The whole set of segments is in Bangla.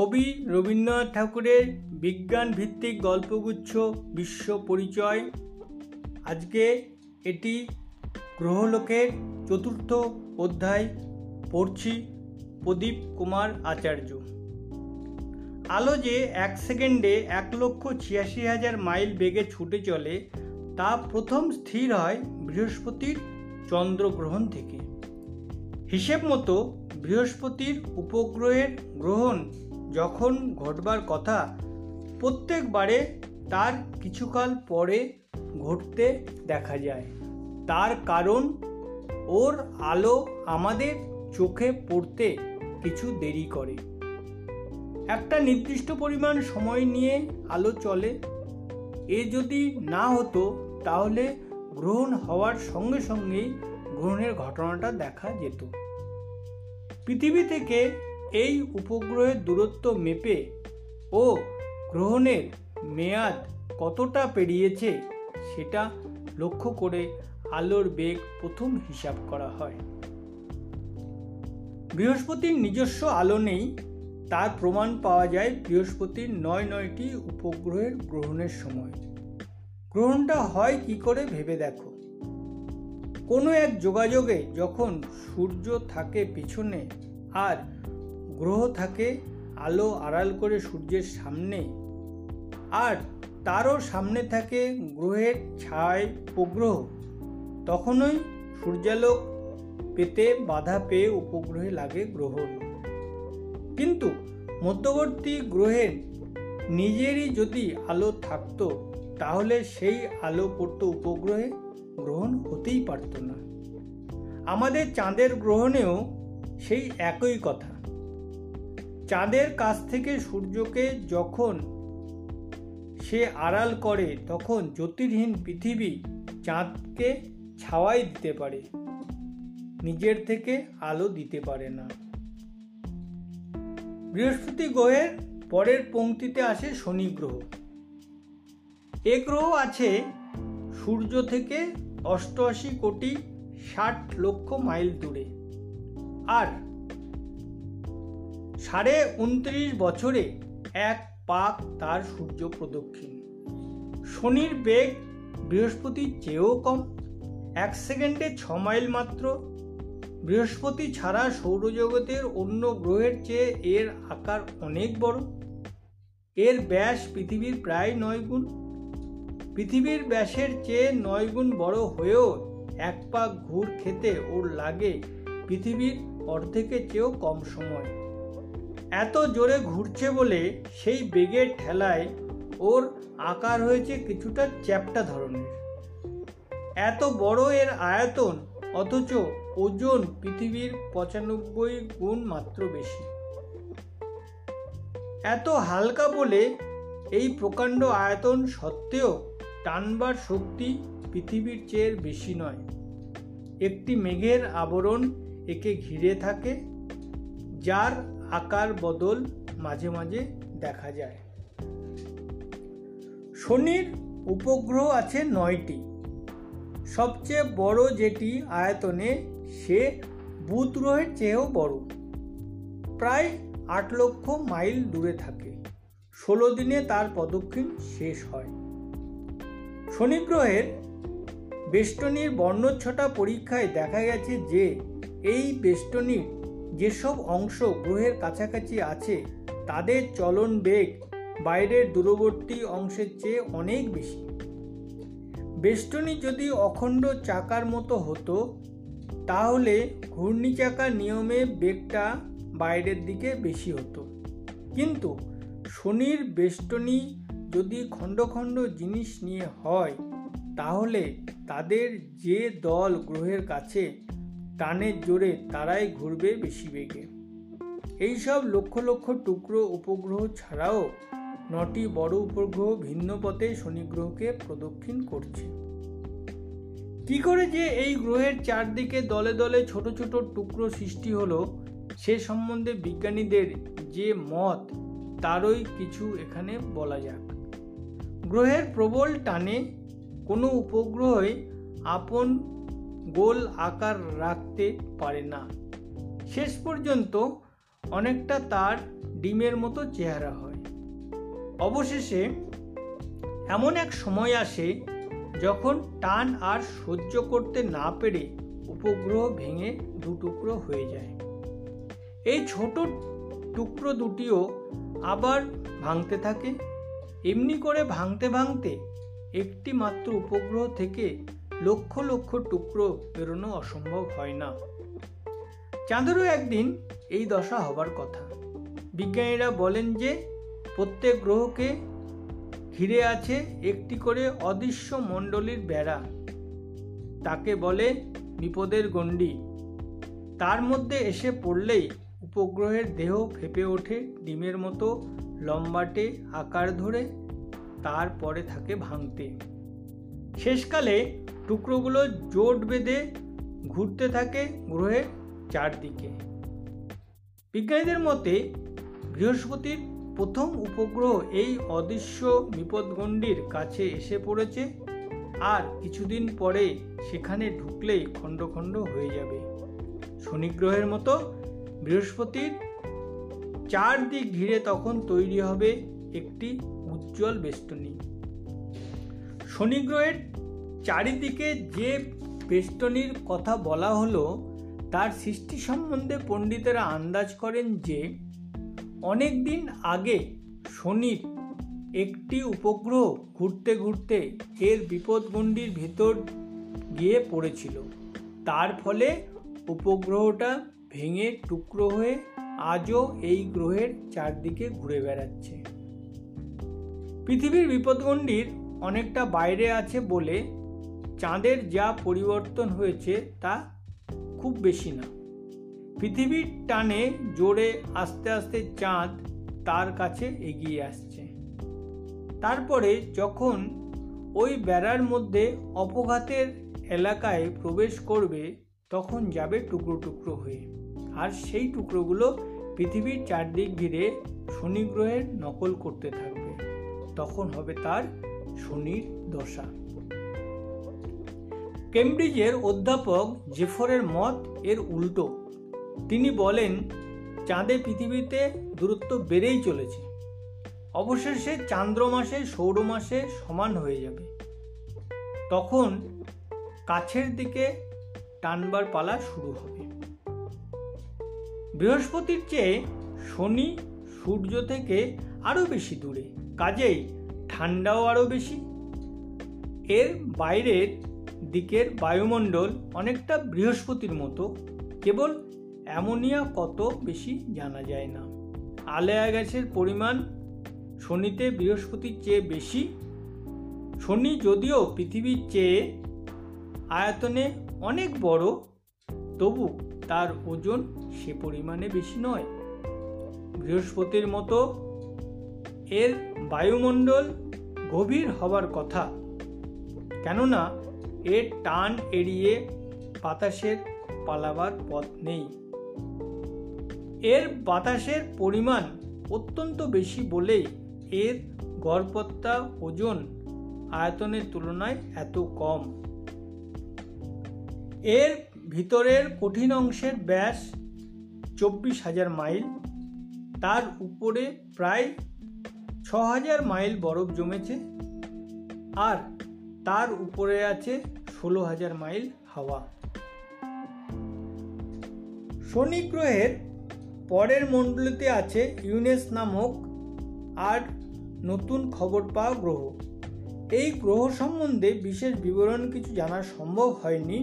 কবি রবীন্দ্রনাথ ঠাকুরের বিজ্ঞান ভিত্তিক গল্পগুচ্ছ বিশ্ব পরিচয়। আজকে এটি গ্রহলোকের চতুর্থ অধ্যায় পড়ছি প্রদীপ কুমার আচার্য। আলো যে এক সেকেন্ডে এক লক্ষ ছিয়াশি হাজার মাইল বেগে ছুটে চলে, তা প্রথম স্থির হয় বৃহস্পতির চন্দ্রগ্রহণ থেকে। হিসেব মতো বৃহস্পতির উপগ্রহের গ্রহণ যখন ঘটবার কথা, প্রত্যেকবারে তার কিছুকাল পরে ঘটতে দেখা যায়। তার কারণ, ওর আলো আমাদের চোখে পড়তে কিছু দেরি করে। একটা নির্দিষ্ট পরিমাণ সময় নিয়ে আলো চলে। এ যদি না হতো, তাহলে গ্রহণ হওয়ার সঙ্গে সঙ্গেই গ্রহণের ঘটনাটা দেখা যেত। পৃথিবী থেকে এই উপগ্রহের দূরত্ব মেপে ও গ্রহণের মেয়াদ কতটা পেরিয়েছে সেটা লক্ষ্য করে আলোর বেগ প্রথম হিসাব করা হয়। বৃহস্পতির নিজস্ব আলো নেই, তার প্রমাণ পাওয়া যায় বৃহস্পতির নয় নয়টি উপগ্রহের গ্রহণের সময়। গ্রহণটা হয় কি করে ভেবে দেখো। কোনো এক যোগাযোগে যখন সূর্য থাকে পিছনে আর গ্রহ থাকে, আলো আড়াল করে সূর্যের সামনে। আর তারও সামনে থাকে গ্রহের ছায় উপগ্রহ। তখনই সূর্যালোক পেতে বাধা পেয়ে উপগ্রহে লাগে গ্রহণ কিন্তু মধ্যবর্তী গ্রহের নিজেরই যদি আলো থাকতো, তাহলে সেই আলো পড়তো উপগ্রহে, গ্রহণ হতেই পারত না। আমাদের চাঁদের গ্রহণেও সেই একই কথা। চাঁদের কাছ থেকে সূর্যকে যখন সে আড়াল করে, তখন জ্যোতির্হীন পৃথিবী চাঁদকে ছাওয়াই দিতে পারে, নিজের থেকে আলো দিতে পারে না। বৃহস্পতি গ্রহের পরের পংক্তিতে আসে শনি গ্রহ। এ গ্রহ আছে সূর্য থেকে অষ্টআশি কোটি ষাট লক্ষ মাইল দূরে। আর সাড়ে উনত্রিশ বছরে এক পাক তার সূর্য প্রদক্ষিণ। শনির বেগ বৃহস্পতির চেয়েও কম, এক সেকেন্ডে ছ মাইল মাত্র। বৃহস্পতি ছাড়া সৌরজগতের অন্য গ্রহের চেয়ে এর আকার অনেক বড়। এর ব্যাস পৃথিবীর প্রায় নয় গুণ। পৃথিবীর ব্যাসের চেয়ে নয় গুণ বড় হয়েও এক পাক ঘুর খেতে ওর লাগে পৃথিবীর অর্ধেকের চেয়েও কম সময়। এত জোরে ঘুরছে বলে সেই বেগের ঠেলায় ওর আকার হয়েছে কিছুটা চ্যাপটা ধরনের। এত বড় এর আয়তন, অথচ ওজন পৃথিবীর পঁচানব্বই গুণ মাত্র বেশি। এত হালকা বলে এই প্রকাণ্ড আয়তন সত্ত্বেও টানবার শক্তি পৃথিবীর চেয়ে বেশি নয়। একটি মেঘের আবরণ একে ঘিরে থাকে, যার আকার বদল মাঝে মাঝে দেখা যায়। শনির উপগ্রহ আছে নয়টি। সবচেয়ে বড় যেটি আয়তনে, সে বুধ গ্রহের চেয়েও বড়। প্রায় আট লক্ষ মাইল দূরে থাকে। ষোলো দিনে তার পদক্ষিণ শেষ হয়। শনি গ্রহের বেষ্টনীর বর্ণচ্ছটা পরীক্ষায় দেখা গেছে যে, এই বেষ্টনীর যেসব অংশ গ্রহের কাছাকাছি আছে, তাদের চলন বেগ বাইরের দূরবর্তী অংশের চেয়ে অনেক বেশি। বেষ্টনী যদি অখণ্ড চাকার মতো হতো, তাহলে ঘূর্ণি চাকার নিয়মে বেগটা বাইরের দিকে বেশি হতো। কিন্তু শনির বেষ্টনী যদি খণ্ড খণ্ড জিনিস নিয়ে হয়, তাহলে তাদের যে দল গ্রহের কাছে টানের জোরে তারাই ঘুরবে বেশি বেগে। এইসব লক্ষ লক্ষ টুকরো উপগ্রহ ছাড়াও নটি বড় উপগ্রহ ভিন্ন পথে শনি গ্রহকে প্রদক্ষিণ করছে। কি করে যে এই গ্রহের চারদিকে দলে দলে ছোট ছোট টুকরো সৃষ্টি হলো, সে সম্বন্ধে বিজ্ঞানীদের যে মত, তারই কিছু এখানে বলা যাক। গ্রহের প্রবল টানে কোনো উপগ্রহই আপন গোল আকার রাখতে পারে না। শেষ পর্যন্ত অনেকটা তার ডিমের মতো চেহারা হয়। অবশেষে এমন এক সময় আসে যখন টান আর সহ্য করতে না পেরে উপগ্রহ ভেঙে দু টুকরো হয়ে যায়। এই ছোট টুকরো দুটিও আবার ভাঙতে থাকে। এমনি করে ভাঙতে ভাঙতে একটি মাত্র উপগ্রহ থেকে লক্ষ লক্ষ টুকরো বেরোনো অসম্ভব হয় না। চাঁদেরও একদিন এই দশা হবার কথা। বিজ্ঞানীরা বলেন যে, প্রত্যেক গ্রহকে ঘিরে আছে একটি করে অদৃশ্য মণ্ডলীর বেড়া। তাকে বলে বিপদের গণ্ডি। তার মধ্যে এসে পড়লেই উপগ্রহের দেহ ফেপে ওঠে ডিমের মতো লম্বাটে আকার ধরে, তারপরে থাকে ভাঙতে। শেষকালে টুকরোগুলো জোট বেঁধে ঘুরতে থাকে গ্রহের চারদিকে। বিজ্ঞানীদের মতে, বৃহস্পতির প্রথম উপগ্রহ এই অদৃশ্য বিপদগণ্ডির কাছে এসে পড়েছে আর কিছুদিন পরে সেখানে ঢুকলেই খণ্ড খণ্ড হয়ে যাবে। শনি গ্রহের মতো বৃহস্পতির চারদিক ঘিরে তখন তৈরি হবে একটি উজ্জ্বল বেষ্টনী। শনি গ্রহের চারিদিকে যে বেষ্টনীর কথা বলা হলো, তার সৃষ্টি সম্বন্ধে পণ্ডিতেরা আন্দাজ করেন যে অনেক দিন আগে শনির একটি উপগ্রহ ঘুরতে ঘুরতে এর বিপদগণ্ডির ভেতর গিয়ে পড়েছিল। তার ফলে উপগ্রহটা ভেঙে টুকরো হয়ে আজও এই গ্রহের চারদিকে ঘুরে বেড়াচ্ছে। পৃথিবীর বিপদগণ্ডির অনেকটা বাইরে আছে বলে চাঁদের যা পরিবর্তন হয়েছে তা খুব বেশি না। পৃথিবীর টানে জোরে আস্তে আস্তে চাঁদ তার কাছে এগিয়ে আসছে। তারপরে যখন ওই বেড়ার মধ্যে অপঘাতের এলাকায় প্রবেশ করবে, তখন যাবে টুকরো টুকরো হয়ে। আর সেই টুকরোগুলো পৃথিবীর চারদিক ঘিরে শনি গ্রহের নকল করতে থাকবে। তখন হবে তার শনির দশা। কেমব্রিজের অধ্যাপক জেফরের মত এর উল্টো। তিনি বলেন, চাঁদে পৃথিবীতে দূরত্ব বেড়েই চলেছে। অবশেষে চান্দ্রমাসে সৌরমাসে সমান হয়ে যাবে। তখন কাছের দিকে টানবার পালা শুরু হবে। বৃহস্পতির চেয়ে শনি সূর্য থেকে আরও বেশি দূরে। কাজেই ঠান্ডাও আরও বেশি। এর বাইরের দিকের বায়ুমণ্ডল অনেকটা বৃহস্পতির মতো, কেবল অ্যামোনিয়া কত বেশি জানা যায় না। আলেয়া গ্যাসের পরিমাণ শনিতে বৃহস্পতির চেয়ে বেশি। শনি যদিও পৃথিবীর চেয়ে আয়তনে অনেক বড়, তবু তার ওজন সে পরিমাণে বেশি নয়। বৃহস্পতির মতো এর বায়ুমণ্ডল গভীর হবার কথা। কেননা এর টান এড়িয়ে বাতাসের পালাবার পথ নেই। এর বাতাসের পরিমাণ অত্যন্ত বেশি বলেই এর গড়পত্তা ওজন আয়তনের তুলনায় এত কম। এর ভিতরের কঠিন অংশের ব্যাস চব্বিশ হাজার মাইল। তার উপরে প্রায় ছ হাজার মাইল বরফ জমেছে আর তার উপরে আছে ষোলো হাজার মাইল হাওয়া। শনি গ্রহের পরের মণ্ডলীতে আছে ইউনেস নামক আর নতুন খবর পাওয়া গ্রহ। এই গ্রহ সম্বন্ধে বিশেষ বিবরণ কিছু জানা সম্ভব হয়নি।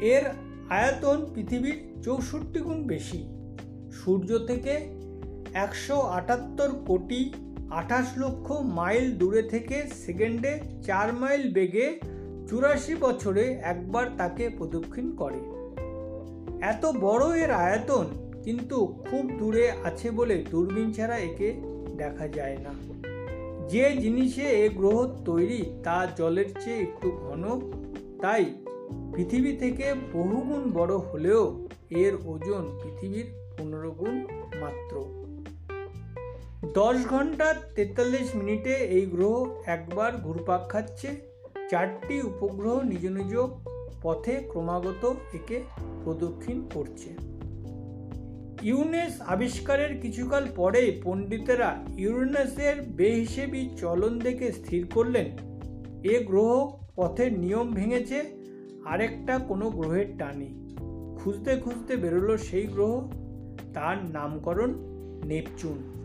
এর আয়তন পৃথিবীর চৌষট্টি গুণ বেশি। সূর্য থেকে একশো আটাত্তর কোটি আঠাশ লক্ষ মাইল দূরে থেকে সেকেন্ডে চার মাইল বেগে চুরাশি বছরে একবার তাকে প্রদক্ষিণ করে। এত বড় এর আয়তন কিন্তু খুব দূরে আছে বলে দূরবীন ছাড়া একে দেখা যায় না। যে জিনিসে এ গ্রহ তৈরি তা জলের চেয়ে একটু ঘন, তাই পৃথিবী থেকে বহুগুণ বড় হলেও এর ওজন পৃথিবীর পনেরো গুণ মাত্র। দশ ঘণ্টা তেতাল্লিশ মিনিটে এই গ্রহ একবার ঘুরপাক খাচ্ছে। চারটি উপগ্রহ নিজ নিজ পথে ক্রমাগত একে প্রদক্ষিণ করছে। ইউনেস আবিষ্কারের কিছুকাল পরে পণ্ডিতেরা ইউরেনাসের বেহিসেবি চলন দেখে স্থির করলেন, এ গ্রহ পথের নিয়ম ভেঙেছে, আরেকটা কোনো গ্রহের টানে। খুঁজতে খুঁজতে বেরোলো সেই গ্রহ, তার নামকরণ নেপচুন।